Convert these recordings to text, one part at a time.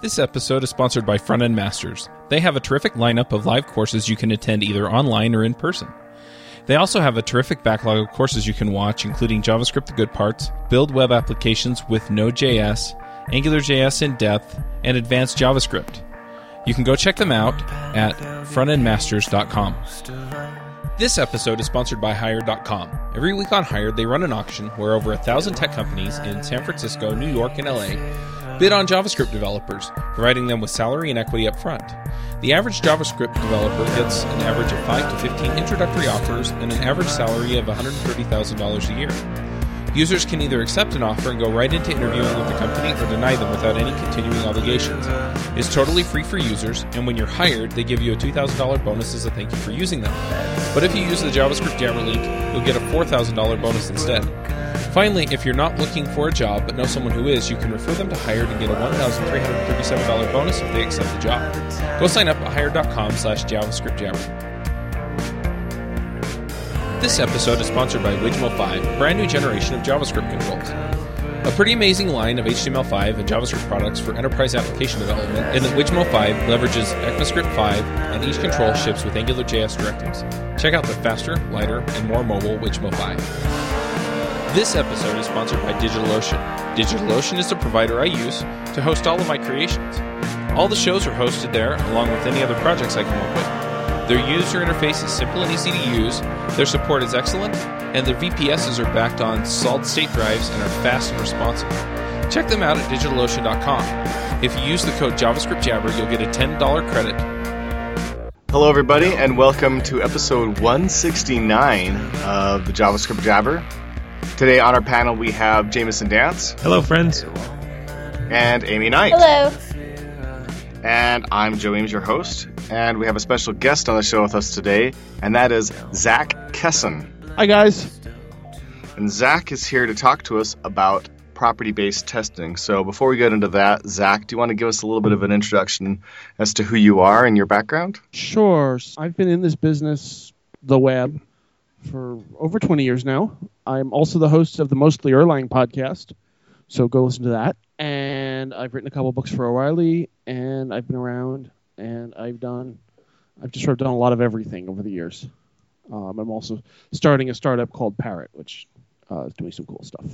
This episode is sponsored by Front End Masters. They have a terrific lineup of live courses you can attend either online or in person. They also have a terrific backlog of courses you can watch, including JavaScript the good parts, build web applications with Node.js, AngularJS in depth, and advanced JavaScript. You can go check them out at frontendmasters.com. This episode is sponsored by Hired.com. Every week on Hired, they run an auction where over a thousand tech companies in San Francisco, New York, and LA bid on JavaScript developers, providing them with salary and equity up front. The average JavaScript developer gets an average of 5 to 15 introductory offers and an average salary of $130,000 a year. Users can either accept an offer and go right into interviewing with the company or deny them without any continuing obligations. It's totally free for users, and when you're hired, they give you a $2,000 bonus as a thank you for using them. But if you use the JavaScript Jabber link, you'll get a $4,000 bonus instead. Finally, if you're not looking for a job but know someone who is, you can refer them to Hired and get a $1,337 bonus if they accept the job. Go sign up at hired.com slash JavaScript Jabber. This episode is sponsored by Wijmo 5, a brand new generation of JavaScript controls. A pretty amazing line of HTML5 and JavaScript products for enterprise application development, and that Wijmo 5 leverages ECMAScript 5, and each control ships with AngularJS directives. Check out the faster, lighter, and more mobile Wijmo 5. This episode is sponsored by DigitalOcean. DigitalOcean is the provider I use to host all of my creations. All the shows are hosted there, along with any other projects I come up with. Their user interface is simple and easy to use, their support is excellent, and their VPSs are backed on solid state drives and are fast and responsive. Check them out at digitalocean.com. If you use the code JavaScript Jabber, you'll get a $10 credit. Hello, everybody, and welcome to episode 169 of the JavaScript Jabber. Today on our panel, we have Jameson Dance. Hello, friends. And Amy Knight. Hello. And I'm Joe Eames, your host. And we have a special guest on the show with us today, and that is Zach Kessin. Hi, guys. And Zach is here to talk to us about property based testing. So before we get into that, Zach, do you want to give us a little bit of an introduction as to who you are and your background? Sure. I've been in this business, the web, for over 20 years now. I'm also the host of the Mostly Erlang podcast, so go listen to that. And I've written a couple books for O'Reilly, and I've been around and I've done, I've just sort of done a lot of everything over the years. Um, I'm also starting a startup called Parrot, which uh, is doing some cool stuff.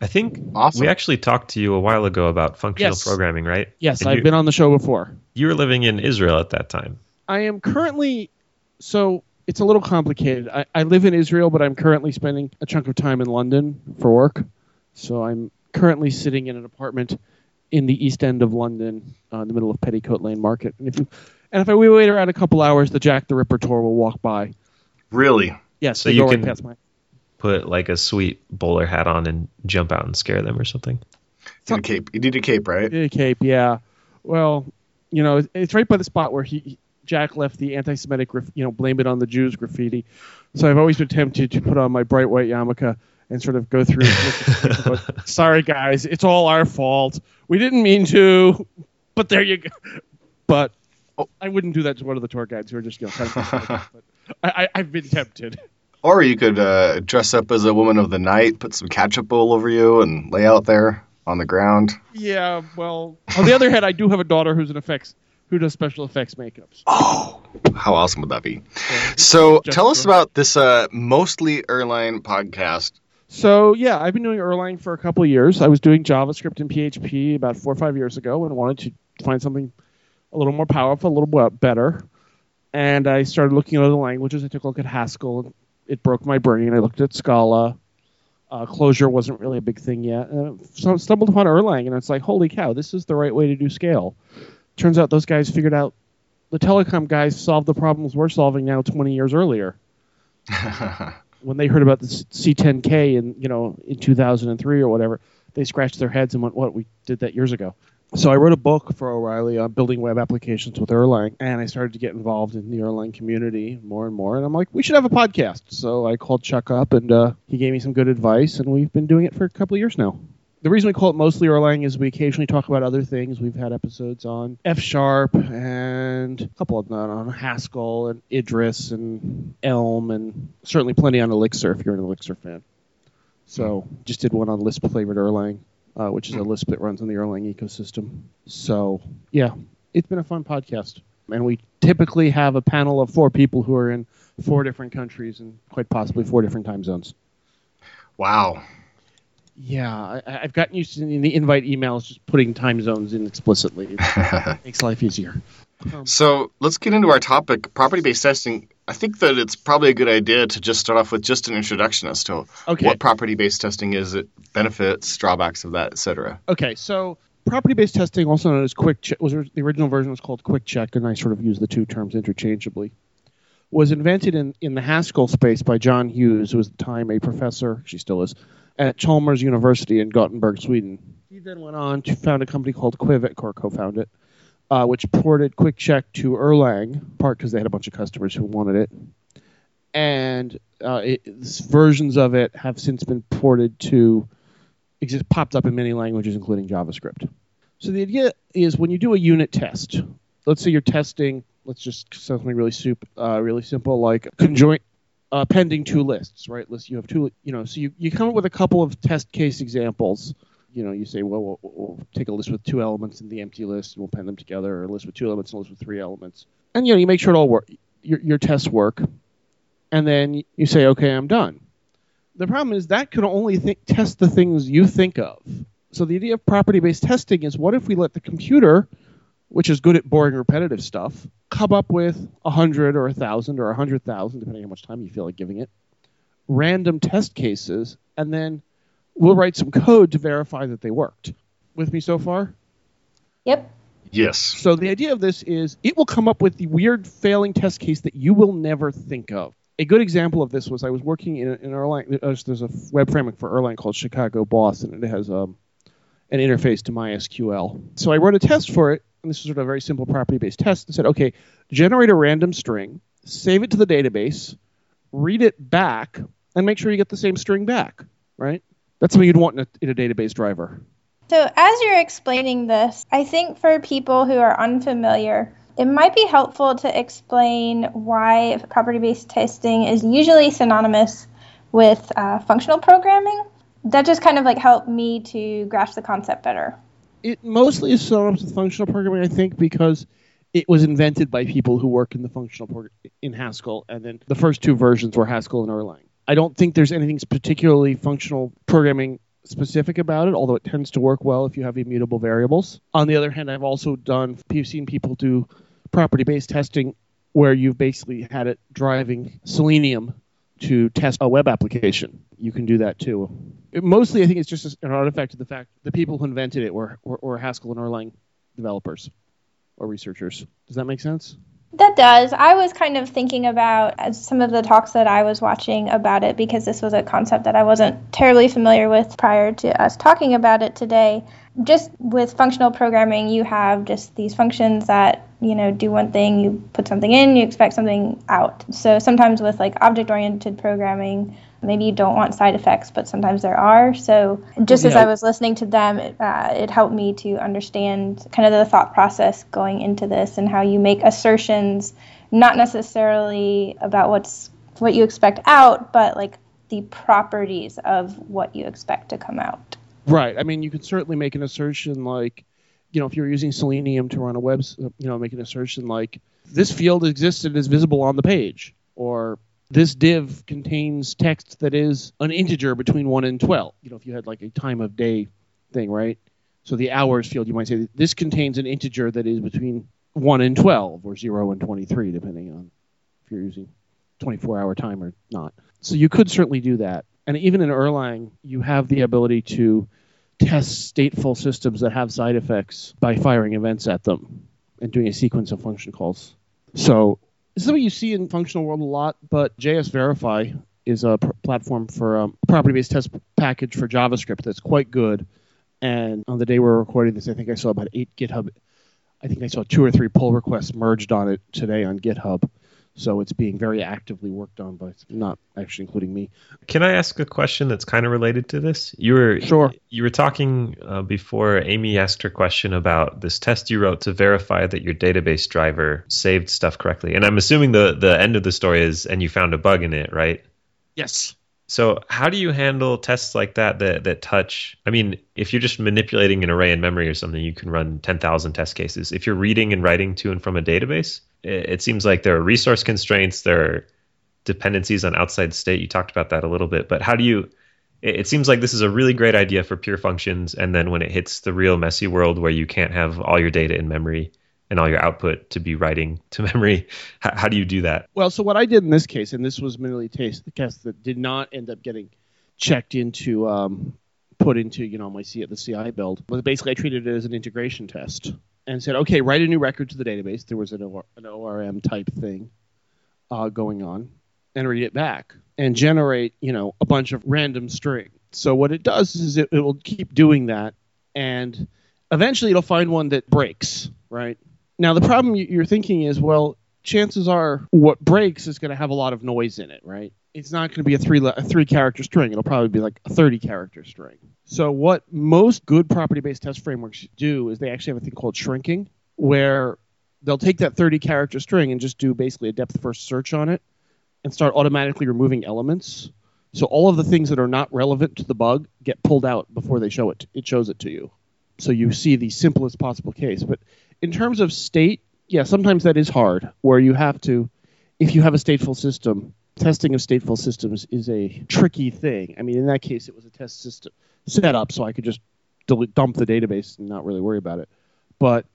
I think Awesome. we actually talked to you a while ago about functional Yes. programming, right? Yes, And I've you, been on the show before. You were living in Israel at that time. I am currently, so it's a little complicated. I, I live in Israel, but I'm currently spending a chunk of time in London for work. So I'm currently sitting in an apartment in the east end of London, uh, in the middle of Petticoat Lane Market. And if you, and if I we wait around a couple hours, the Jack the Ripper tour will walk by. Really? Yes, So you go right can- past my. Put like a sweet bowler hat on and jump out and scare them or something. You need a cape. You need a cape, right? Yeah, Cape, yeah. Well, you know, it's- it's right by the spot where he he- Jack left the anti-Semitic, you know, blame it on the Jews graffiti. So I've always been tempted to put on my bright white yarmulke and sort of go through. and look at- but, Sorry, guys, it's all our fault. We didn't mean to, but there you go. But Oh. I wouldn't do that to one of the tour guides who are just, you know, kind of. but I, I, I've been tempted. Or you could uh, dress up as a woman of the night, put some ketchup bowl over you, and lay out there on the ground. Yeah, well, on the other hand, I do have a daughter who's an effects who does special effects makeups. Oh, how awesome would that be? So tell us about this uh, mostly Erlang podcast. So yeah, I've been doing Erlang for a couple years. I was doing JavaScript and PHP about four or five years ago, and wanted to find something a little more powerful, a little better. And I started looking at other languages. I took a look at Haskell. It broke my brain. I looked at Scala. Uh, Clojure wasn't really a big thing yet. And so I stumbled upon Erlang, and it's like, holy cow, this is the right way to do scale. Turns out those guys figured out the telecom guys solved the problems we're solving now 20 years earlier when they heard about the C10K in you know in 2003 or whatever, they scratched their heads and went, "What? We did that years ago." So I wrote a book for O'Reilly on building web applications with Erlang, and I started to get involved in the Erlang community more and more. And I'm like, we should have a podcast. So I called Chuck up, and uh, he gave me some good advice, and we've been doing it for a couple of years now. The reason we call it mostly Erlang is we occasionally talk about other things. We've had episodes on F Sharp and a couple of them on Haskell and Idris and Elm and certainly plenty on Elixir if you're an Elixir fan. So just did one on Lisp flavored Erlang. uh, which is a Lisp that runs on the Erlang ecosystem. So yeah, it's been a fun podcast, and we typically have a panel of four people who are in four different countries and quite possibly four different time zones. Wow. Yeah, I, I've gotten used to in the invite emails just putting time zones in explicitly. It makes life easier. Um, so let's get into our topic, property-based testing. I think that it's probably a good idea to just start off with just an introduction as to Okay. what property-based testing is, it benefits, drawbacks of that, etc. Okay, so property-based testing, also known as quick check, was the original version was called quick check, and I sort of use the two terms interchangeably. Was invented in, in the Haskell space by John Hughes, who was at the time a professor, she still is, at Chalmers University in Gothenburg, Sweden. He then went on to found a company called Quviq, or co-found it, uh, which ported quick check to Erlang, part because they had a bunch of customers who wanted it, and uh, it, versions of it have since been ported to exist popped up in many languages, including JavaScript. So the idea is when you do a unit test, let's say you're testing, let's just something really soup, uh, really simple like conjoint uh, pending two lists, right? List you have two, you know, so you, you come up with a couple of test case examples. You know, you say, well, we'll, we'll take a list with two elements in the empty list, and we'll pen them together, or a list with two elements and a list with three elements, and you know, you make sure it all work, your, your tests work, and then you say, okay, I'm done the problem is that can only test the things you think of. So the idea of property-based testing is what if we let the computer, which is good at boring repetitive stuff, come up with a hundred or a thousand or a hundred thousand, depending on how much time you feel like giving it, random test cases, and then we'll write some code to verify that they worked. With me so far? Yep. Yes. So the idea of this is it will come up with the weird failing test case that you will never think of. A good example of this was I was working in, in Erlang. There's, there's a web framework for Erlang called Chicago Boss, and it has um, an interface to MySQL. So I wrote a test for it, and this is sort of a very simple property-based test. And said, okay, generate a random string, save it to the database, read it back, and make sure you get the same string back. Right? That's something you'd want in a, in a database driver. So, as you're explaining this, I think for people who are unfamiliar, it might be helpful to explain why property based testing is usually synonymous with uh, functional programming. That just kind of like helped me to grasp the concept better. It mostly is synonymous with functional programming, I think, because it was invented by people who work in the functional prog- in Haskell, and then the first two versions were Haskell and Erlang. I don't think there's anything particularly functional programming specific about it, although it tends to work well if you have immutable variables. On the other hand, I've also done you've seen people do property-based testing where you've basically had it driving Selenium to test a web application. You can do that too. It- mostly, I think it's just an artifact of the fact the people who invented it were, were, were Haskell and Erlang developers or researchers. Does that make sense? That does. I was kind of thinking about uh, some of the talks that I was watching about it because this was a concept that I wasn't terribly familiar with prior to us talking about it today. Just with functional programming, you have just these functions that, you know, do one thing, you put something in, you expect something out. So sometimes with like object oriented programming, maybe you don't want side effects, but sometimes there are. So just as I was listening to them, it, uh, it helped me to understand kind of the thought process going into this and how you make assertions, not necessarily about what's what you expect out, but like the properties of what you expect to come out. Right. I mean, you can certainly make an assertion like, you know, if you're using Selenium to run a web, you know, make an assertion like this field exists and is visible on the page, or this div contains text that is an integer between one and twelve. You know, if you had like a time of day thing, right? So the hours field, you might say this contains an integer that is between one and twelve, or zero and twenty-three, depending on if you're using 24-hour time or not. So you could certainly do that. And even in Erlang, you have the ability to test stateful systems that have side effects by firing events at them and doing a sequence of function calls. So this is something you see in functional world a lot, but JS Verify is a pr- platform for um, a property-based test package for JavaScript that's quite good. And on the day we're recording this, I think I saw about eight GitHub. I think I saw two or three pull requests merged on it today on GitHub. So it's being very actively worked on, but not actually including me. Can I ask a question that's kind of related to this? You were Sure. You were talking uh, before Amy asked her question about this test you wrote to verify that your database driver saved stuff correctly, and I'm assuming the the end of the story is and you found a bug in it, right? Yes. So how do you handle tests like that that that touch? I mean, if you're just manipulating an array in memory or something, you can run 10,000 test cases. If you're reading and writing to and from a database, it, it seems like there are resource constraints, there are dependencies on outside state. You talked about that a little bit, but how do you it, it seems like this is a really great idea for pure functions and then when it hits the real messy world where you can't have all your data in memory, and all your output to be writing to memory. How, how do you do that? Well, so what I did in this case, and this was mainly test the test that did not end up getting checked into um, put into you know my C the CI build was basically I treated it as an integration test and said, okay, write a new record to the database. There was an, OR, an ORM type thing uh, going on, and read it back and generate you know a bunch of random string. So what it does is it, it will keep doing that, and eventually it'll find one that breaks, right? Now, the problem you're thinking is, well, chances are what breaks is going to have a lot of noise in it, right? It's not going to be a three a three character string. It'll probably be like a 30 character string. So what most good property based test frameworks do is they actually have a thing called shrinking, where they'll take that 30 character string and just do basically a depth first search on it and start automatically removing elements. So all of the things that are not relevant to the bug get pulled out before they show it. It shows it to you. So you see the simplest possible case. But in terms of state, yeah, sometimes that is hard, where you have to, if you have a stateful system, testing of stateful systems is a tricky thing. I mean, in that case, it was a test system set up, so I could just delete, dump the database and not really worry about it. But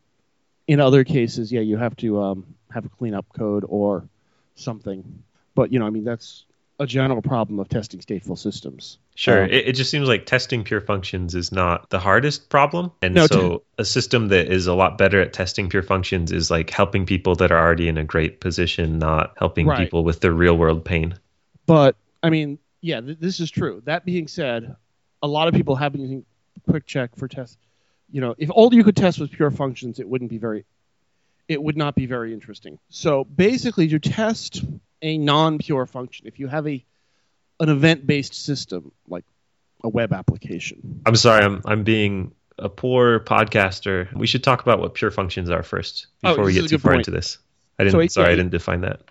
in other cases, yeah, you have to um, have a cleanup code or something. But you know, I mean, that's a general problem of testing stateful systems. Sure. Um, it, it, just seems like testing pure functions is not the hardest problem. And no, so t- a system that is a lot better at testing pure functions is like helping people that are already in a great position, not helping right. people with their real world pain. But I mean, yeah, th- this is true. That being said, a lot of people have been using quick check for tests. You know, if all you could test was pure functions, it wouldn't be very it would not be very interesting. So basically to test a non-pure function, if you have a an event-based system like a web application. I'm sorry, I'm I'm being a poor podcaster. We should talk about what pure functions are first oh, before oh, we get too far point. into this. I didn't. So sorry, I didn't define that.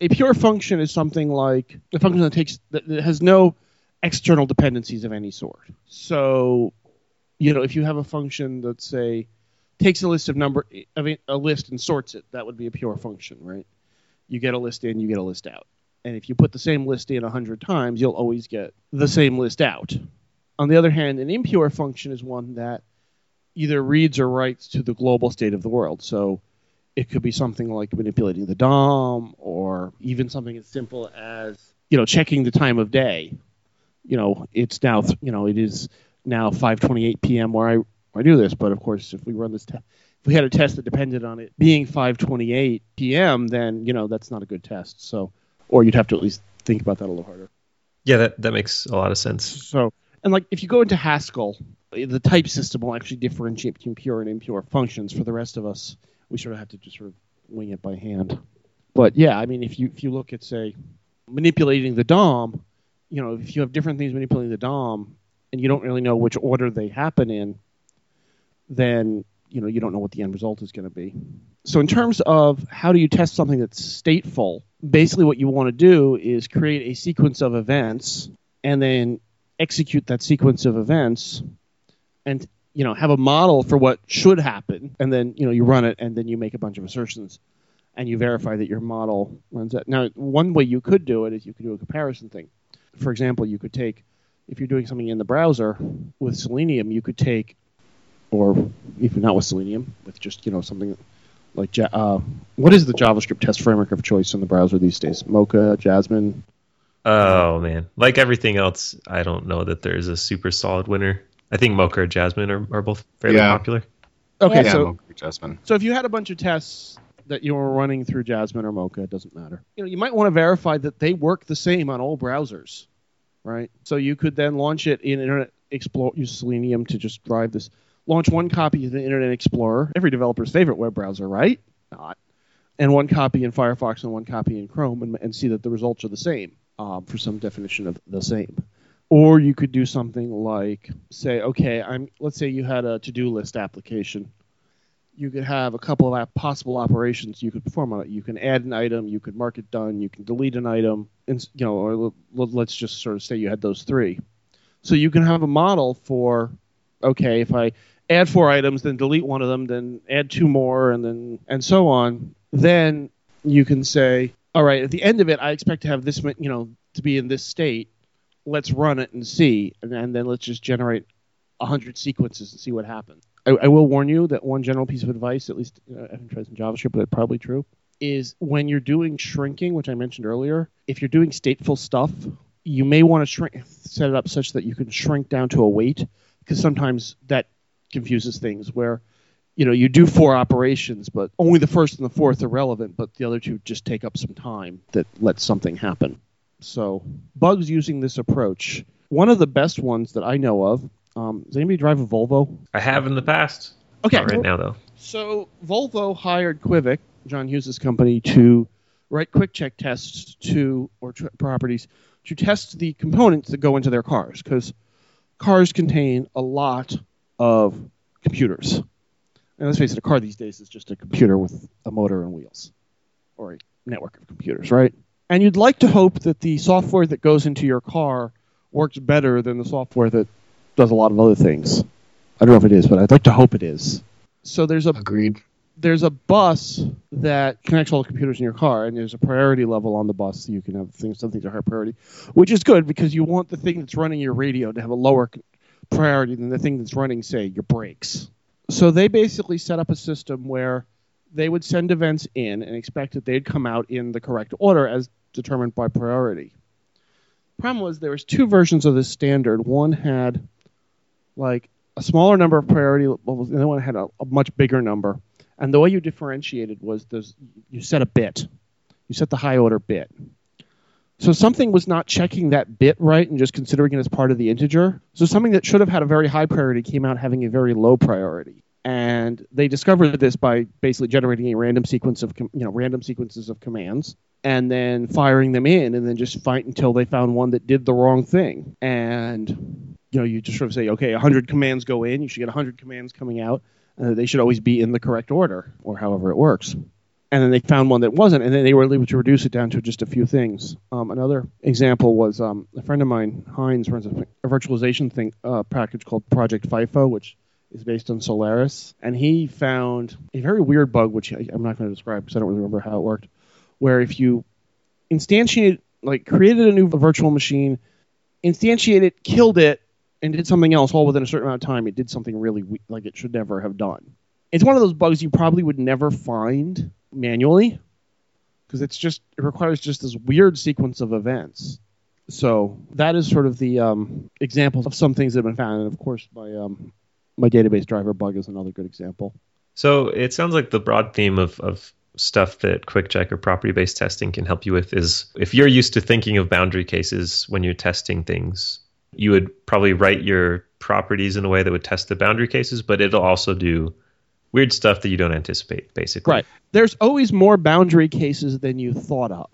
A pure function is something like a function that takes that, that has no external dependencies of any sort. So, you know, if you have a function that say takes a list of number a list and sorts it, that would be a pure function, right? You get a list in, you get a list out. And if you put the same list in 100 times, you'll always get the same list out. On the other hand, an impure function is one that either reads or writes to the global state of the world. So it could be something like manipulating the DOM or even something as simple as, you know, checking the time of day. You know, it's now, you know, it is now 5:28 p.m. where I where I do this, but of course, if we run this test, if we had a test that depended on it being 5:28 p.m., then, you know, that's not a good test. So or you'd have to at least think about that a little harder. Yeah, that, that makes a lot of sense. So, and like if you go into Haskell, the type system will actually differentiate between pure and impure functions. For the rest of us, we sort of have to just sort of wing it by hand. But yeah, I mean, if you if you look at say manipulating the DOM, you know, if you have different things manipulating the DOM, and you don't really know which order they happen in, then you know you don't know what the end result is going to be. So in terms of how do you test something that's stateful, basically what you want to do is create a sequence of events and then execute that sequence of events and you know have a model for what should happen and then you know you run it and then you make a bunch of assertions and you verify that your model runs that. Now, one way you could do it is you could do a comparison thing. For example, you could take if you're doing something in the browser with Selenium, you could take or even not with Selenium, with just you know something like uh, what is the JavaScript test framework of choice in the browser these days? Mocha, Jasmine. Oh man, like everything else, I don't know that there's a super solid winner. I think Mocha or Jasmine are, are both fairly yeah. popular. Okay, yeah, so Mocha Jasmine. So if you had a bunch of tests that you were running through Jasmine or Mocha, it doesn't matter. You know, you might want to verify that they work the same on all browsers, right? So you could then launch it in Internet Explorer, use Selenium to just drive this launch one copy of the Internet Explorer, every developer's favorite web browser, right? Not. And one copy in Firefox and one copy in Chrome and, and see that the results are the same um, for some definition of the same. Or you could do something like say, okay, I'm let's say you had a to-do list application. You could have a couple of possible operations you could perform on it. You can add an item, you could mark it done, you can delete an item, and you know, or let's just sort of say you had those three. So you can have a model for, okay, if I add four items, then delete one of them, then add two more, and then and so on. Then you can say, all right, at the end of it, I expect to have this, you know, to be in this state. Let's run it and see, and, and then let's just generate hundred sequences and see what happens. I, I will warn you that one general piece of advice, at least uh, I haven't tried in JavaScript, but it's probably true, is when you're doing shrinking, which I mentioned earlier, if you're doing stateful stuff, you may want to shrink, set it up such that you can shrink down to a weight, because sometimes that confuses things. Where you know you do four operations, but only the first and the fourth are relevant, but the other two just take up some time that lets something happen. So bugs using this approach. One of the best ones that I know of. Um, does anybody drive a Volvo? I have in the past. Okay. Not right now though. So Volvo hired Quviq, John Hughes' company, to write quick check tests to or tr- properties to test the components that go into their cars because cars contain a lot of computers. And let's face it, a car these days is just a computer with a motor and wheels, or a network of computers, right? And you'd like to hope that the software that goes into your car works better than the software that does a lot of other things. I don't know if it is, but I'd like to hope it is. So there's a Agreed. there's a bus that connects all the computers in your car, and there's a priority level on the bus, so you can have things. Some things are high priority, which is good because you want the thing that's running your radio to have a lower priority than the thing that's running, say, your brakes. So they basically set up a system where they would send events in and expect that they'd come out in the correct order as determined by priority. Problem was there was two versions of this standard. One had like a smaller number of priority levels, and the other one had a, a much bigger number. And the way you differentiated was you set a bit. You set the high order bit. So something was not checking that bit right and just considering it as part of the integer. So something that should have had a very high priority came out having a very low priority. And they discovered this by basically generating a random sequence of com- you know random sequences of commands and then firing them in and then just fight until they found one that did the wrong thing. And you know, you just sort of say, okay, 100 commands go in, you should get 100 commands coming out, and they should always be in the correct order, or however it works. And then they found one that wasn't, and then they were able to reduce it down to just a few things. Um, another example was um, a friend of mine, Heinz, runs a, a virtualization thing uh, package called Project FIFO, which is based on Solaris, and he found a very weird bug, which I, I'm not going to describe because I don't really remember how it worked, where if you instantiated, like, created a new virtual machine, instantiated killed it, and did something else all within a certain amount of time, it did something really we- like it should never have done. It's one of those bugs you probably would never find manually because it's just it requires just this weird sequence of events. So that is sort of the um, examples of some things that have been found, and of course my um, my database driver bug is another good example. So it sounds like the broad theme of, of stuff that QuickCheck or property-based testing can help you with is if you're used to thinking of boundary cases when you're testing things, you would probably write your properties in a way that would test the boundary cases, but it'll also do weird stuff that you don't anticipate, basically. Right. There's always more boundary cases than you thought of.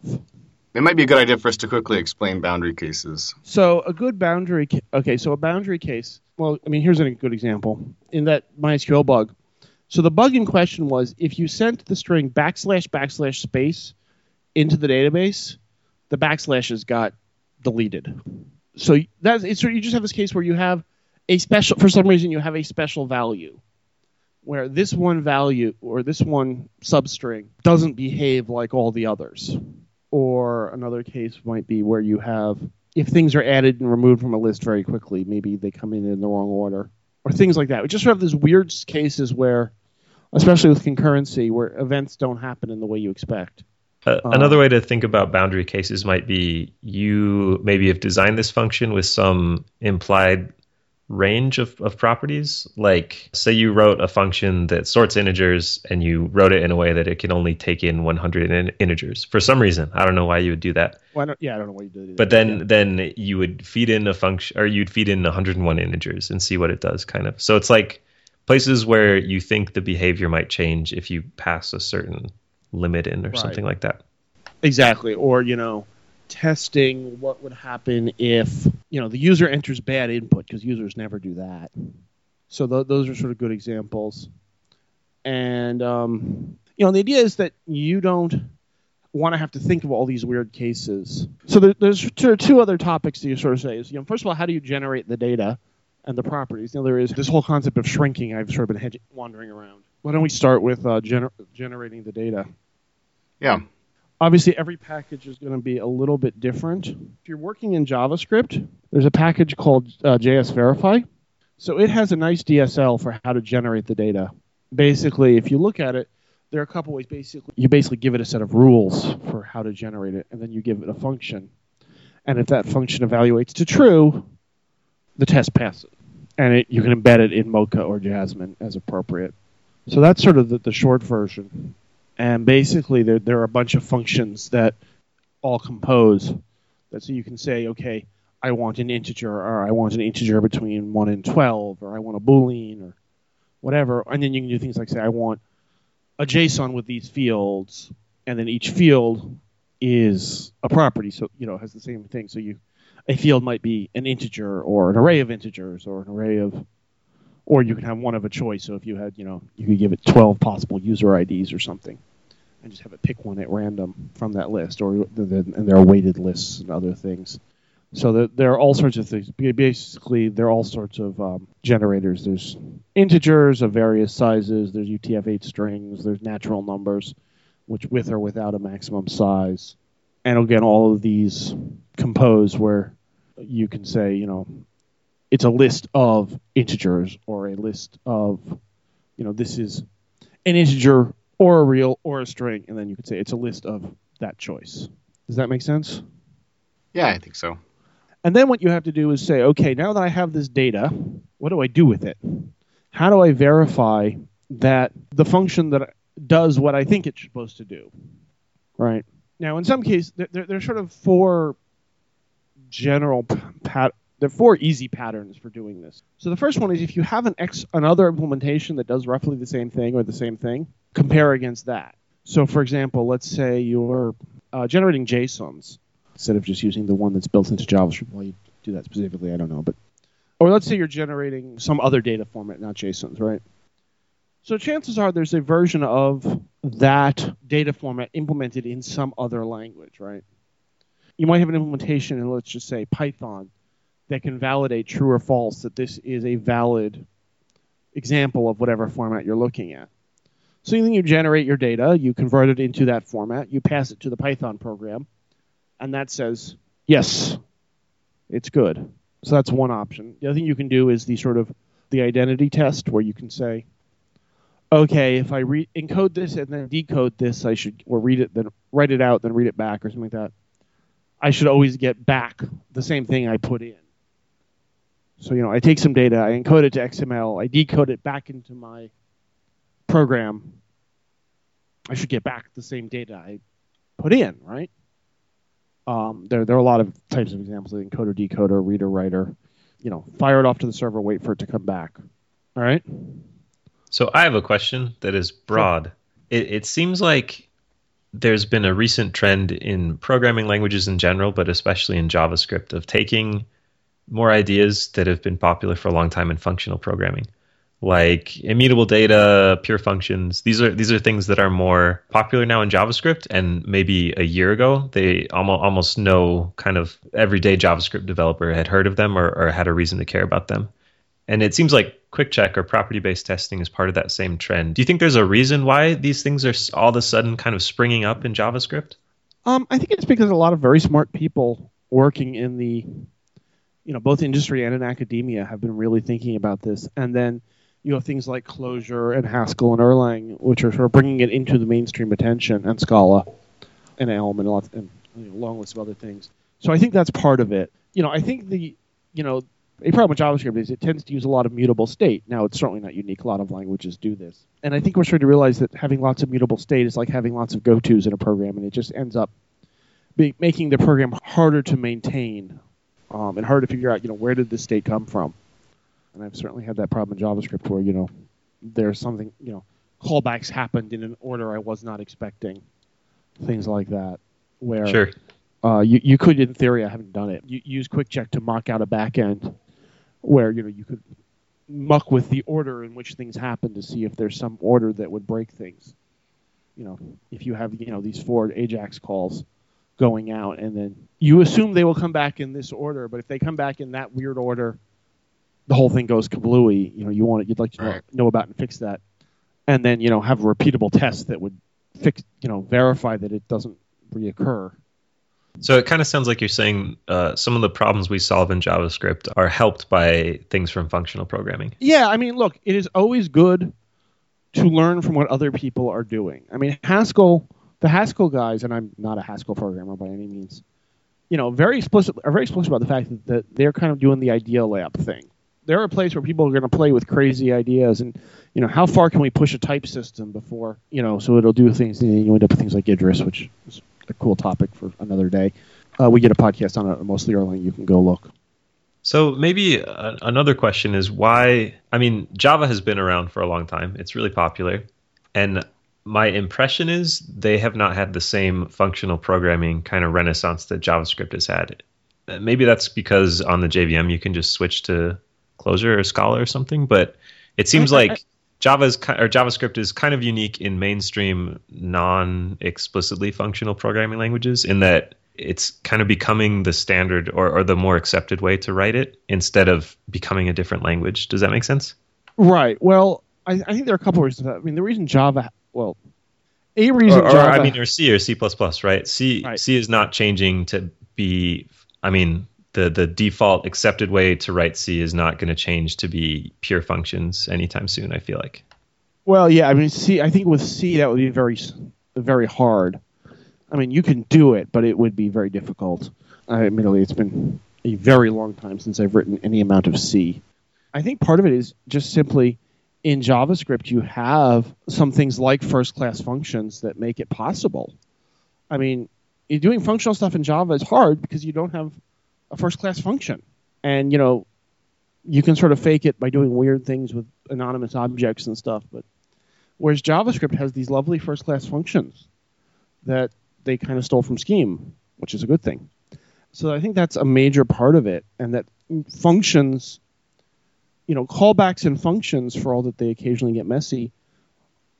It might be a good idea for us to quickly explain boundary cases. So a good boundary. Ca- okay, so a boundary case. Well, I mean, here's a good example in that MySQL bug. So the bug in question was if you sent the string backslash backslash space into the database, the backslashes got deleted. So that's it's you just have this case where you have a special for some reason you have a special value where this one value or this one substring doesn't behave like all the others. Or another case might be where you have if things are added and removed from a list very quickly, maybe they come in in the wrong order, or things like that. We just have these weird cases where, especially with concurrency, where events don't happen in the way you expect. Uh, another way to think about boundary cases might be you maybe have designed this function with some implied range of, of properties. Like, say you wrote a function that sorts integers and you wrote it in a way that it can only take in 100 in- integers for some reason. I don't know why you would do that. Why not? Yeah, I don't know why you did it. But then, then you would feed in a function, or you'd feed in 101 integers and see what it does, kind of. So it's like places where you think the behavior might change if you pass a certain limit in or Right. something like that. Exactly. Or, you know, testing what would happen if, you know, the user enters bad input because users never do that. So th- those are sort of good examples. And, um, you know, the idea is that you don't, want to have to think of all these weird cases. So there, there's two, two other topics that you sort of say is, you know, first of all, how do you generate the data and the properties? Know, there is this whole concept of shrinking. I've sort of been hedging, wandering around. Why don't we start with uh, gener- generating the data? Yeah. Obviously, every package is going to be a little bit different. If you're working in JavaScript, there's a package called uh, JS Verify. So it has a nice DSL for how to generate the data. Basically, if you look at it, there are a couple ways. Basically, you basically give it a set of rules for how to generate it, and then you give it a function. And if that function evaluates to true, the test passes. And it, you can embed it in Mocha or Jasmine as appropriate. So that's sort of the, the short version. And basically, there, there are a bunch of functions that all compose that. So you can say, okay, I want an integer, or I want an integer between 1 and 12, or I want a Boolean, or whatever. And then you can do things like say, I want a JSON with these fields, and then each field is a property, so you know has the same thing. So you, a field might be an integer or an array of integers or an array of, or you can have one of a choice. So if you had, you know, you could give it 12 possible user IDs or something, and just have it pick one at random from that list, or and there are weighted lists and other things. So there, there are all sorts of things. Basically, there are all sorts of um, generators. There's integers of various sizes. There's UTF-8 strings. There's natural numbers, which with or without a maximum size. And again, all of these compose where you can say, you know, it's a list of integers or a list of, you know, this is an integer or a real or a string, and then you could say it's a list of that choice. Does that make sense? Yeah, I think so. And then what you have to do is say, okay, now that I have this data, what do I do with it? How do I verify that the function that does what I think it's supposed to do? Right. Now, in some cases, there, there are sort of four general pat. There are four easy patterns for doing this. So the first one is if you have an ex another implementation that does roughly the same thing or the same thing, compare against that. So, for example, let's say you're uh, generating JSONs instead of just using the one that's built into JavaScript. Well, you do that specifically, I don't know. But or let's say you're generating some other data format, not JSONs, right? So chances are there's a version of that data format implemented in some other language, right? You might have an implementation in, let's just say, Python that can validate true or false that this is a valid example of whatever format you're looking at. So then you generate your data, you convert it into that format, you pass it to the Python program, and that says yes, it's good. So that's one option. The other thing you can do is the sort of the identity test where you can say, okay, if I re- encode this and then decode this, I should or read it then write it out then read it back or something like that. I should always get back the same thing I put in. So you know, I take some data, I encode it to XML, I decode it back into my program. I should get back the same data I put in, right? Um, there, there are a lot of types of examples: encoder, decoder, reader, writer. You know, fire it off to the server, wait for it to come back. All right. So I have a question that is broad. Sure. It, it seems like there's been a recent trend in programming languages in general, but especially in JavaScript, of taking more ideas that have been popular for a long time in functional programming like immutable data, pure functions. These are these are things that are more popular now in JavaScript, and maybe a year ago they almost almost no kind of everyday JavaScript developer had heard of them or, or had a reason to care about them. And it seems like quick check or property based testing is part of that same trend. Do you think there's a reason why these things are all of a sudden kind of springing up in JavaScript? Um, I think it's because a lot of very smart people working in the, you know, both industry and in academia have been really thinking about this, and then you have things like Clojure and Haskell and Erlang, which are sort of bringing it into the mainstream attention, and Scala, and Elm, and, and a long list of other things. So I think that's part of it. You know, I think the, you know, a problem with JavaScript is it tends to use a lot of mutable state. Now, it's certainly not unique. A lot of languages do this. And I think we're starting to realize that having lots of mutable state is like having lots of go-tos in a program, and it just ends up be, making the program harder to maintain um, and harder to figure out, you know, where did this state come from and I've certainly had that problem in JavaScript where you know there's something you know callbacks happened in an order I was not expecting, things like that. Where sure. uh, you you could in theory I haven't done it. You use QuickCheck to mock out a backend where you know you could muck with the order in which things happen to see if there's some order that would break things. you know, if you have you know these four AJAX calls going out, and then you assume they will come back in this order, but if they come back in that weird order, the whole thing goes kablooey. You know, you want it, you'd like to know, know about and fix that, and then you know have a repeatable test that would fix, you know, verify that it doesn't reoccur. So it kind of sounds like you're saying uh, some of the problems we solve in JavaScript are helped by things from functional programming. Yeah, I mean, look, it is always good to learn from what other people are doing. I mean, Haskell, the Haskell guys, and I'm not a Haskell programmer by any means, you know, very explicit are very explicit about the fact that, that they're kind of doing the idea lab thing. They're a place where people are going to play with crazy ideas and, you know, how far can we push a type system before, you know, so it'll do things, and you end up with things like Idris, which is a cool topic for another day. Uh, we get a podcast on it, mostly Erlang. You can go look. So maybe a, another question is why? I mean, Java has been around for a long time. It's really popular, and my impression is they have not had the same functional programming kind of renaissance that JavaScript has had. Uh, Maybe that's because on the JVM you can just switch to Clojure or Scala or something, but it seems like Java's or JavaScript is kind of unique in mainstream non-explicitly functional programming languages in that it's kind of becoming the standard or, or the more accepted way to write it instead of becoming a different language. Does that make sense? Right. Well, I, I think there are a couple of reasons. I mean, the reason Java, well, a reason Or, or, Java, I mean, or C or C++, right? C Right. C is not changing to be. I mean, the the default accepted way to write C is not going to change to be pure functions anytime soon. I feel like. well, yeah. I mean, C. I think with C that would be very, very hard. I mean, you can do it, but it would be very difficult. Uh, admittedly, it's been a very long time since I've written any amount of C. I think part of it is just simply in JavaScript you have some things like first class functions that make it possible. I mean, doing functional stuff in Java is hard because you don't have a first class function. And, you know, you can sort of fake it by doing weird things with anonymous objects and stuff, but whereas JavaScript has these lovely first class functions that they kind of stole from Scheme, which is a good thing. So I think that's a major part of it, and that functions, you know, callbacks and functions, for all that they occasionally get messy,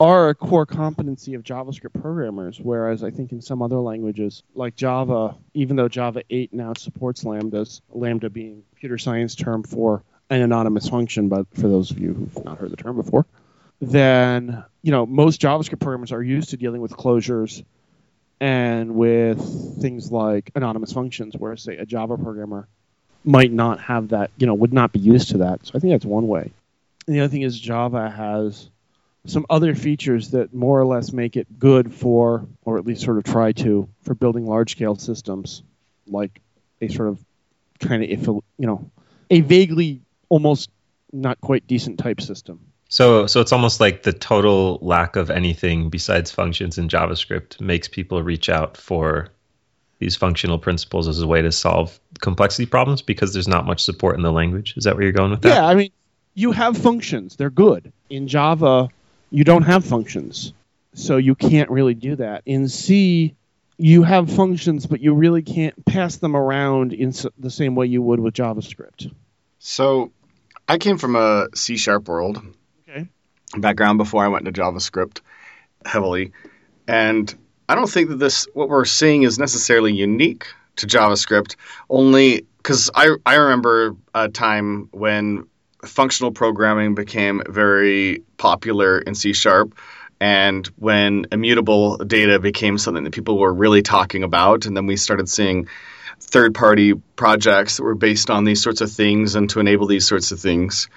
are a core competency of JavaScript programmers. Whereas I think in some other languages, like Java, even though Java 8 now supports lambdas, lambda being computer science term for an anonymous function, but for those of you who've not heard the term before, then you know most JavaScript programmers are used to dealing with closures and with things like anonymous functions, whereas say a Java programmer might not have that, you know, would not be used to that. So I think that's one way. And the other thing is Java has some other features that more or less make it good for, or at least sort of try to, for building large scale systems, like a sort of kind of, if you know, a vaguely almost not quite decent type system. So, so it's almost like the total lack of anything besides functions in JavaScript makes people reach out for these functional principles as a way to solve complexity problems because there's not much support in the language. Is that where you're going with that? Yeah, I mean, you have functions; they're good. In Java, you don't have functions, so you can't really do that. In C, you have functions, but you really can't pass them around in the same way you would with JavaScript. So, I came from a C sharp world Okay. background before I went into JavaScript heavily, and I don't think that this what we're seeing is necessarily unique to JavaScript. Only because I I remember a time when functional programming became very popular in C sharp. And when immutable data became something that people were really talking about, and then we started seeing third party projects that were based on these sorts of things and to enable these sorts of things.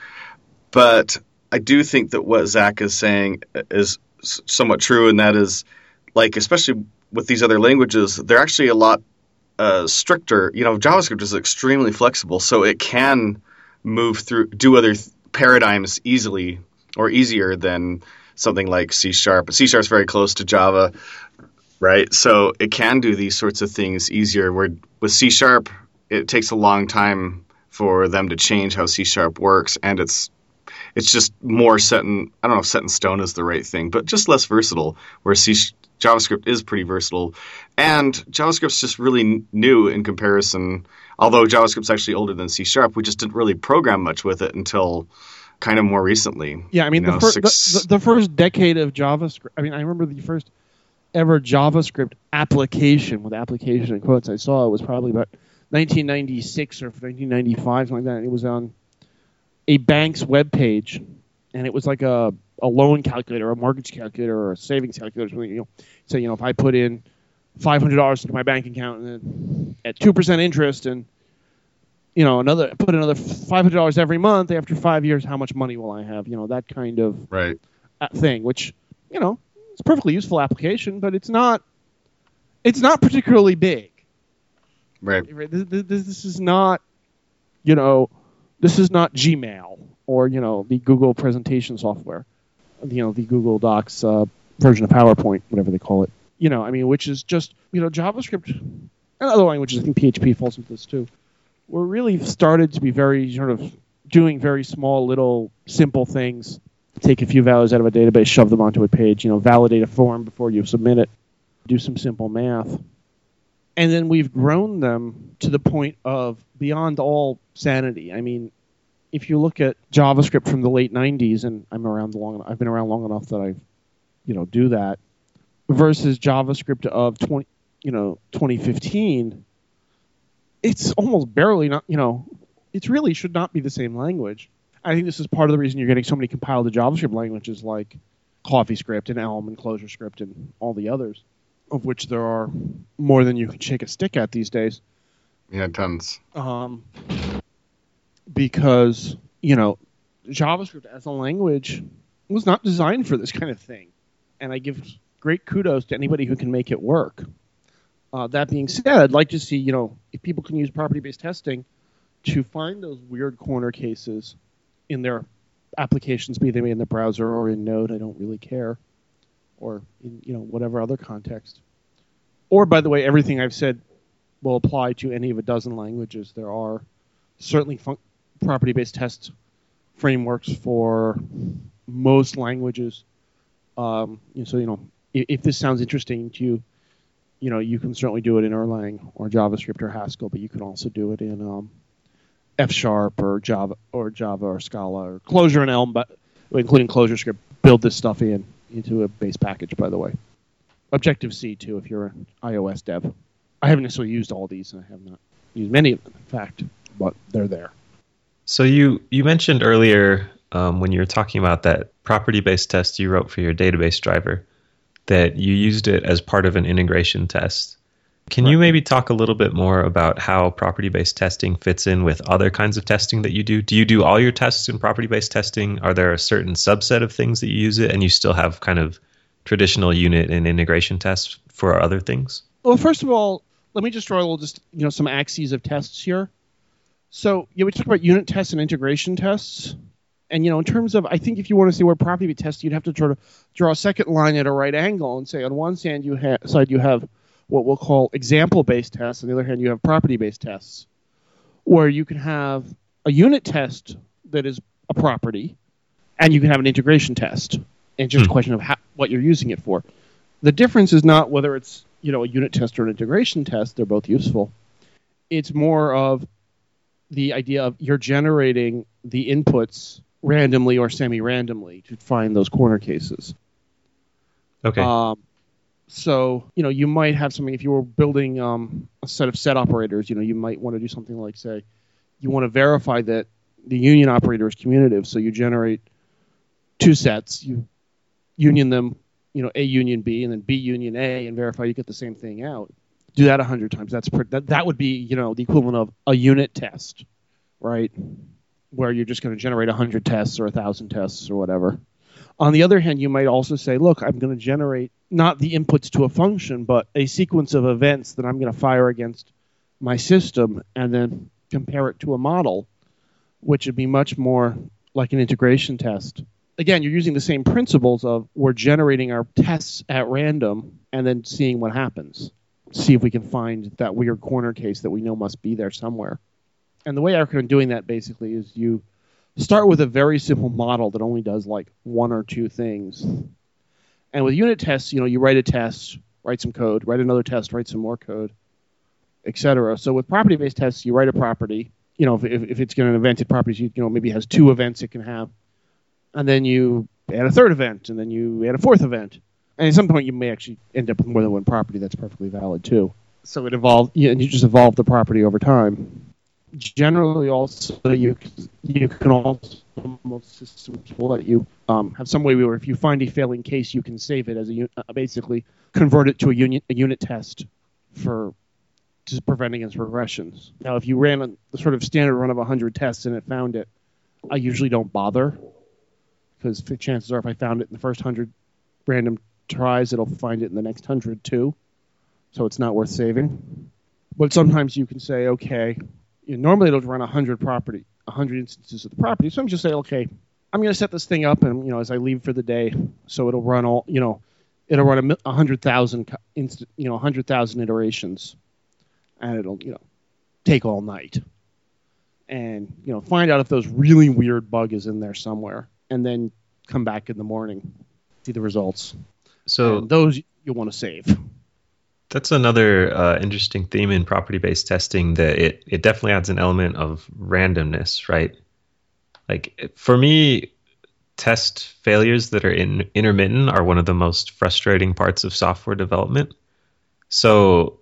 But I do think that what Zach is saying is somewhat true, and that is like, especially with these other languages, they're actually a lot uh, stricter. You know, JavaScript is extremely flexible, so it can move through, do other th- paradigms easily or easier than something like C sharp. C sharp is very close to Java, right? So it can do these sorts of things easier. Where with C sharp, it takes a long time for them to change how C sharp works, and it's it's just more set in I don't know if set in stone is the right thing, but just less versatile. Where C JavaScript is pretty versatile, and JavaScript's just really n- new in comparison. Although JavaScript's actually older than C sharp, we just didn't really program much with it until kind of more recently. Yeah, I mean You know, the, fir- six- the, the, the first decade of JavaScript. I mean, I remember the first ever JavaScript application with application in quotes I saw it was probably about 1996 or 1995, something like that. It was on a bank's web page, and it was like a, a loan calculator, a mortgage calculator, or a savings calculator. You know, so you know if I put in five hundred dollars into my bank account and then at two percent interest and you know another put another five hundred dollars every month after five years, how much money will I have? You know that kind of Right. thing, which you know it's a perfectly useful application, but it's not it's not particularly big. Right. This, this, this is not you know this is not Gmail or you know the Google presentation software, you know the Google Docs uh, version of PowerPoint, whatever they call it. You know, I mean, which is just you know JavaScript and other languages. I think PHP falls into this too. We're really started to be very sort of doing very small, little, simple things. Take a few values out of a database, shove them onto a page. You know, validate a form before you submit it. Do some simple math, and then we've grown them to the point of beyond all sanity. I mean, if you look at JavaScript from the late '90s, and I'm around long, I've been around long enough that I've, you know, do that, versus JavaScript of 20, you know, 2015, it's almost barely not, you know, it really should not be the same language. I think this is part of the reason you're getting so many compiled to JavaScript languages like CoffeeScript and Elm and ClojureScript and all the others, of which there are more than you can shake a stick at these days. Yeah, tons. Um, because you know, JavaScript as a language was not designed for this kind of thing, and I give great kudos to anybody who can make it work. Uh, that being said, I'd like to see you know if people can use property-based testing to find those weird corner cases in their applications, be they in the browser or in Node. I don't really care, or in you know whatever other context. Or by the way, everything I've said will apply to any of a dozen languages. There are certainly fun- property-based test frameworks for most languages. Um, so you know, if, if, this sounds interesting to you, you know, you can certainly do it in Erlang or JavaScript or Haskell, but you can also do it in um, F Sharp or Java or Java or Scala or Clojure and Elm, but including ClojureScript. Build this stuff in into a base package, by the way. Objective C too, if you're an iOS dev. I haven't necessarily used all these. and I have not used many of them, in fact, but they're there. So you you mentioned earlier um, when you were talking about that property-based test you wrote for your database driver that you used it as part of an integration test. Can right. you maybe talk a little bit more about how property-based testing fits in with other kinds of testing that you do? Do you do all your tests in property-based testing? Are there a certain subset of things that you use it, and you still have kind of traditional unit and integration tests for other things? Well, first of all, let me just draw a little, just you know, some axes of tests here. So, yeah, we talked about unit tests and integration tests. And, you know, in terms of, I think if you want to see where property be tested, you'd have to sort of draw a second line at a right angle and say on one side you, ha- side you have what we'll call example-based tests. On the other hand, you have property-based tests, where you can have a unit test that is a property, and you can have an integration test. And just hmm. a question of how, what you're using it for. The difference is not whether it's you know a unit test or an integration test. They're both useful. It's more of the idea of you're generating the inputs randomly or semi-randomly to find those corner cases. Okay. Um, so you know you might have something if you were building um, a set of set operators. You know you might want to do something like say you want to verify that the union operator is commutative. So you generate two sets. You union them. You know A union B and then B union A and verify you get the same thing out do that a hundred times. That's per, that that would be you know the equivalent of a unit test, right? Where you're just going to generate a hundred tests or a thousand tests or whatever. On the other hand, you might also say, look, I'm going to generate not the inputs to a function, but a sequence of events that I'm going to fire against my system and then compare it to a model, which would be much more like an integration test. Again, you're using the same principles of we're generating our tests at random and then seeing what happens see if we can find that weird corner case that we know must be there somewhere. And the way I recommend doing that basically is you start with a very simple model that only does like one or two things. And with unit tests, you know, you write a test, write some code, write another test, write some more code, etc. So with property-based tests, you write a property. You know, if, if it's going to event it properties, you, you know, maybe has two events it can have, and then you add a third event, and then you add a fourth event And at some point, you may actually end up with more than one property that's perfectly valid too. So it evolved, yeah, and you just evolve the property over time. Generally, also you you can also most systems will let you um, have some way where if you find a failing case, you can save it as a uh, basically convert it to a unit a unit test for to prevent against regressions. Now, if you ran a, the sort of standard run of 100 tests and it found it, I usually don't bother because chances are if I found it in the first 100 random tries, it'll find it in the next 100 too. So it's not worth saving. But sometimes you can say, okay, you know, normally it'll run 100 property, 100 instances of the property. So I'm just say, okay, I'm going to set this thing up, and you know, as I leave for the day, so it'll run all, you know, it'll run a 100,000, you know, 100,000 iterations and it'll you know take all night and you know find out if those really weird bug is in there somewhere and then come back in the morning see the results so and those you want to save. That's another uh, interesting theme in property based testing that it, it definitely adds an element of randomness right? Like for me test failures that are in, intermittent are one of the most frustrating parts of software development. So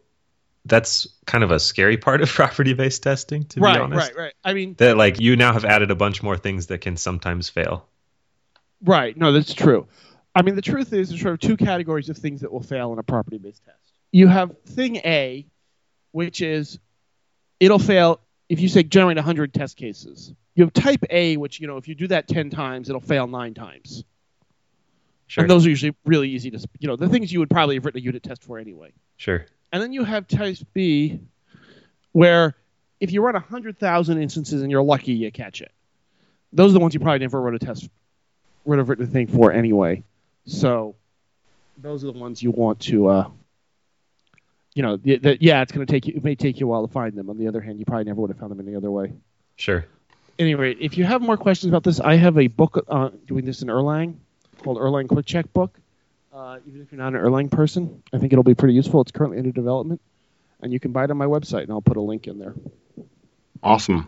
that's kind of a scary part of property based testing to right, be honest. right right. I mean that like you now have added a bunch more things that can sometimes fail. Right. No that's true i mean the truth is there's sort of two categories of things that will fail in a property based test. You have thing a which is it'll fail if you say generate 100 test cases. You have type a which you know if you do that 10 times it'll fail 9 times. Sure. And those are usually really easy to you know the things you would probably have written a unit test for anyway. Sure. And then you have type B, where if you run 100,000 instances and you're lucky, you catch it. Those are the ones you probably never wrote a test, would have written a thing for anyway. So those are the ones you want to, uh, you know, the, the, yeah, it's going to take you, it may take you a while to find them. On the other hand, you probably never would have found them any other way. Sure. Anyway, if you have more questions about this, I have a book uh, doing this in Erlang called Erlang QuickCheck Book uh, even if you're not an Erlang person, I think it'll be pretty useful. It's currently under development, and you can buy it on my website, and I'll put a link in there. Awesome.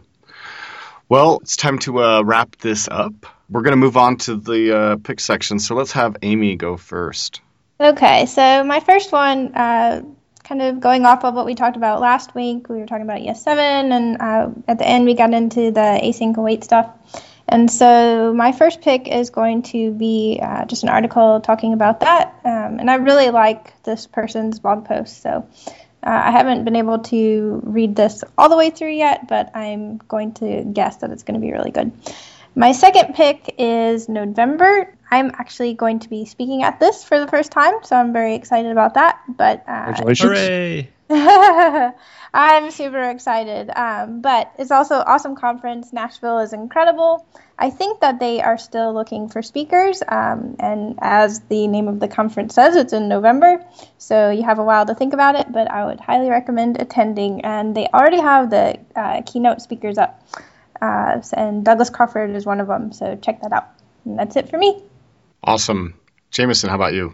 Well, it's time to uh, wrap this up. We're going to move on to the uh, pick section, so let's have Aimee go first. Okay, so my first one, uh, kind of going off of what we talked about last week, we were talking about ES7, and uh, at the end we got into the async await stuff. And so my first pick is going to be uh, just an article talking about that. Um, and I really like this person's blog post. So uh, I haven't been able to read this all the way through yet, but I'm going to guess that it's going to be really good. My second pick is Nodevember. I'm actually going to be speaking at this for the first time, so I'm very excited about that. But uh, congratulations! Hooray! I'm super excited. Um, but it's also awesome conference. Nashville is incredible. I think that they are still looking for speakers. Um, and as the name of the conference says, it's in November. So you have a while to think about it, but I would highly recommend attending. And they already have the uh, keynote speakers up. Uh, and Douglas Crockford is one of them. So check that out. And that's it for me. Awesome. Jamison, how about you?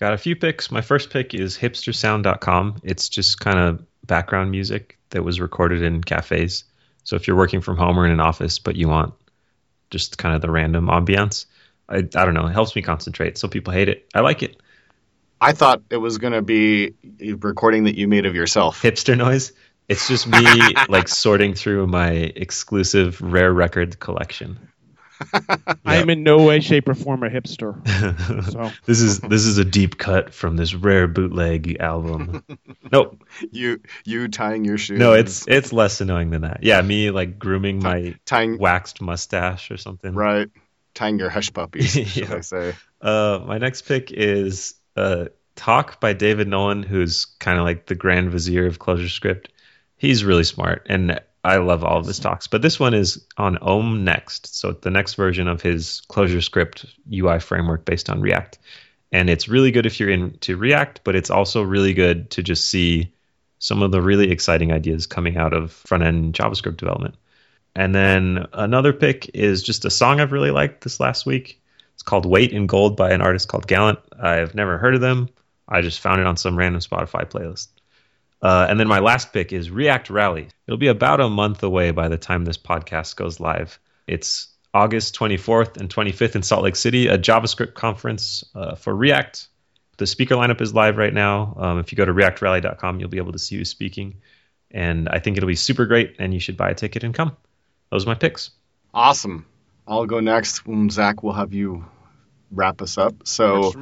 Got a few picks. My first pick is hipstersound.com. It's just kind of background music that was recorded in cafes. So if you're working from home or in an office, but you want just kind of the random ambiance, I, I don't know. It helps me concentrate. So people hate it. I like it. I thought it was going to be a recording that you made of yourself. Hipster noise. It's just me like sorting through my exclusive rare record collection. I am in no way, shape, or form a hipster. so. this is this is a deep cut from this rare bootleg album. nope. You you tying your shoes. No, it's it's less annoying than that. Yeah, me like grooming my tying waxed mustache or something. Right. Tying your hush puppies, should. I say. Uh, my next pick is a talk by David Nolen, who's kind of like the grand vizier of ClojureScript. He's really smart and I love all of his talks, but this one is on Om Next, so the next version of his ClojureScript UI framework based on React. And it's really good if you're into React, but it's also really good to just see some of the really exciting ideas coming out of front end JavaScript development. And then another pick is just a song I've really liked this last week. It's called Weight in Gold by an artist called Gallant. I've never heard of them. I just found it on some random Spotify playlist. Uh, and then my last pick is React Rally. It'll be about a month away by the time this podcast goes live. It's August 24th and 25th in Salt Lake City, a JavaScript conference uh, for React. The speaker lineup is live right now. Um, if you go to reactrally.com, you'll be able to see who's speaking. And I think it'll be super great, and you should buy a ticket and come. Those are my picks. Awesome. I'll go next. Zach, we'll have you wrap us up. So,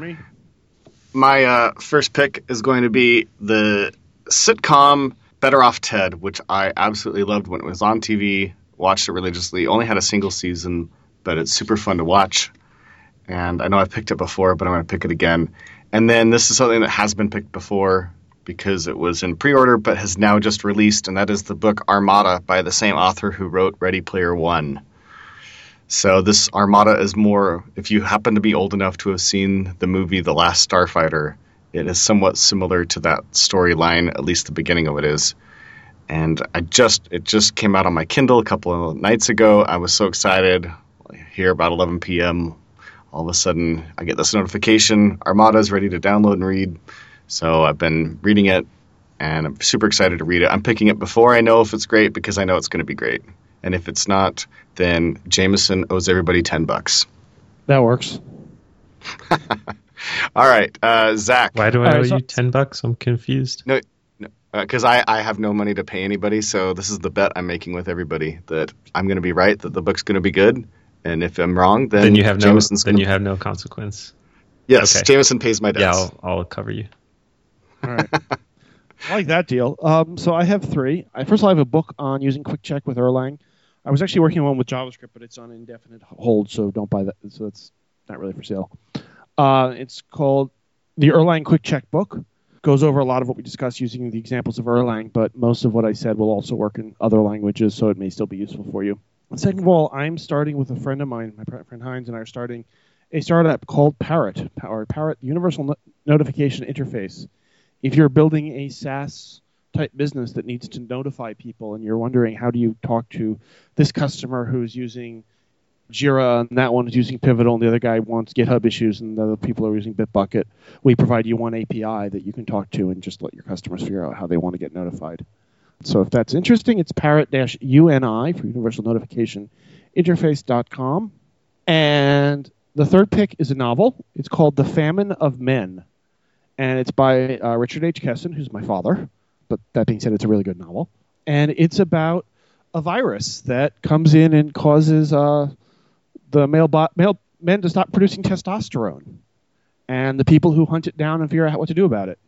my uh, first pick is going to be the sitcom Better Off Ted, which I absolutely loved when it was on TV. Watched it religiously. Only had a single season, but it's super fun to watch. And I know I've picked it before, but I'm going to pick it again. And then this is something that has been picked before because it was in pre-order, but has now just released, and that is the book Armada by the same author who wrote Ready Player One. So this Armada is more. If you happen to be old enough to have seen the movie The Last Starfighter, it is somewhat similar to that storyline. At least the beginning of it is. And I just it just came out on my Kindle a couple of nights ago. I was so excited. Here about 11 p.m. All of a sudden, I get this notification: Armada is ready to download and read. So I've been reading it, and I'm super excited to read it. I'm picking it before I know if it's great because I know it's going to be great. And if it's not, then Jamison owes everybody 10 bucks. That works. All right, uh, Zach. Why do I owe so, you 10 bucks? I'm confused. No, because no, uh, I, I have no money to pay anybody. So this is the bet I'm making with everybody that I'm going to be right, that the book's going to be good. And if I'm wrong, then, then you have Jamison's no then gonna... you have no consequence. Yes, okay. Jamison pays my debts. Yeah, I'll, I'll cover you. All right. I like that deal. Um, so I have three. I, first of all, I have a book on using QuickCheck with Erlang. I was actually working on one with JavaScript, but it's on indefinite hold, so don't buy that. So it's not really for sale. Uh, it's called the Erlang QuickCheck book. Goes over a lot of what we discussed using the examples of Erlang, but most of what I said will also work in other languages, so it may still be useful for you. Second of all, I'm starting with a friend of mine, my friend Heinz, and I are starting a startup called Parrot, or Parrot Universal no- Notification Interface. If you're building a SaaS type business that needs to notify people and you're wondering how do you talk to this customer who's using Jira and that one is using Pivotal and the other guy wants GitHub issues and the other people are using Bitbucket, we provide you one API that you can talk to and just let your customers figure out how they want to get notified. So if that's interesting, it's parrot-uni for Universal Notification Interface.com. And the third pick is a novel. It's called The Famine of Men. And it's by uh, Richard H. Kessin, who's my father but that being said, it's a really good novel. And it's about a virus that comes in and causes uh, the male, bo- male men to stop producing testosterone, and the people who hunt it down and figure out what to do about it.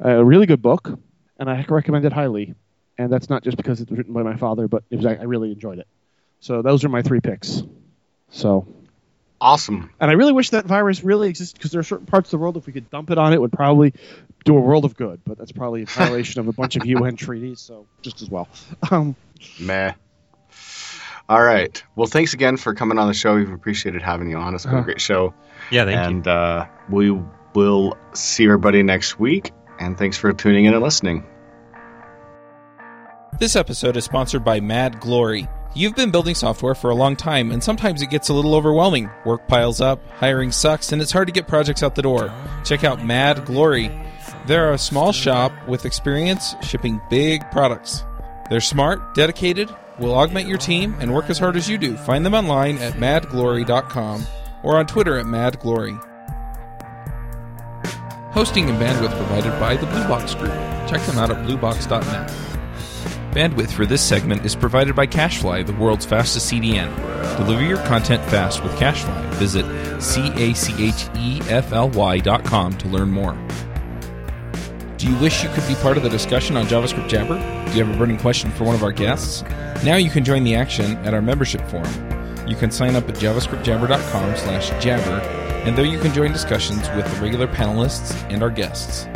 A really good book, and I recommend it highly. And that's not just because it's written by my father, but was, I really enjoyed it. So those are my three picks. So awesome. And I really wish that virus really existed because there are certain parts of the world if we could dump it on it would probably do a world of good. But that's probably a violation of a bunch of UN treaties, so just as well. Um, Meh. All right. Well, thanks again for coming on the show. We've appreciated having you on. It's been uh, a great show. Yeah, thank and, you. And uh, we will see everybody next week. And thanks for tuning in and listening. This episode is sponsored by Mad Glory. You've been building software for a long time, and sometimes it gets a little overwhelming. Work piles up, hiring sucks, and it's hard to get projects out the door. Check out Mad Glory. They're a small shop with experience shipping big products. They're smart, dedicated, will augment your team, and work as hard as you do. Find them online at madglory.com or on Twitter at madglory. Hosting and bandwidth provided by the Blue Box Group. Check them out at bluebox.net. Bandwidth for this segment is provided by CacheFly, the world's fastest CDN. Deliver your content fast with CacheFly. Visit C-A-C-H-E-F-L-Y.com to learn more. Do you wish you could be part of the discussion on JavaScript Jabber? Do you have a burning question for one of our guests? Now you can join the action at our membership forum. You can sign up at javascriptjabber.com slash jabber, and there you can join discussions with the regular panelists and our guests.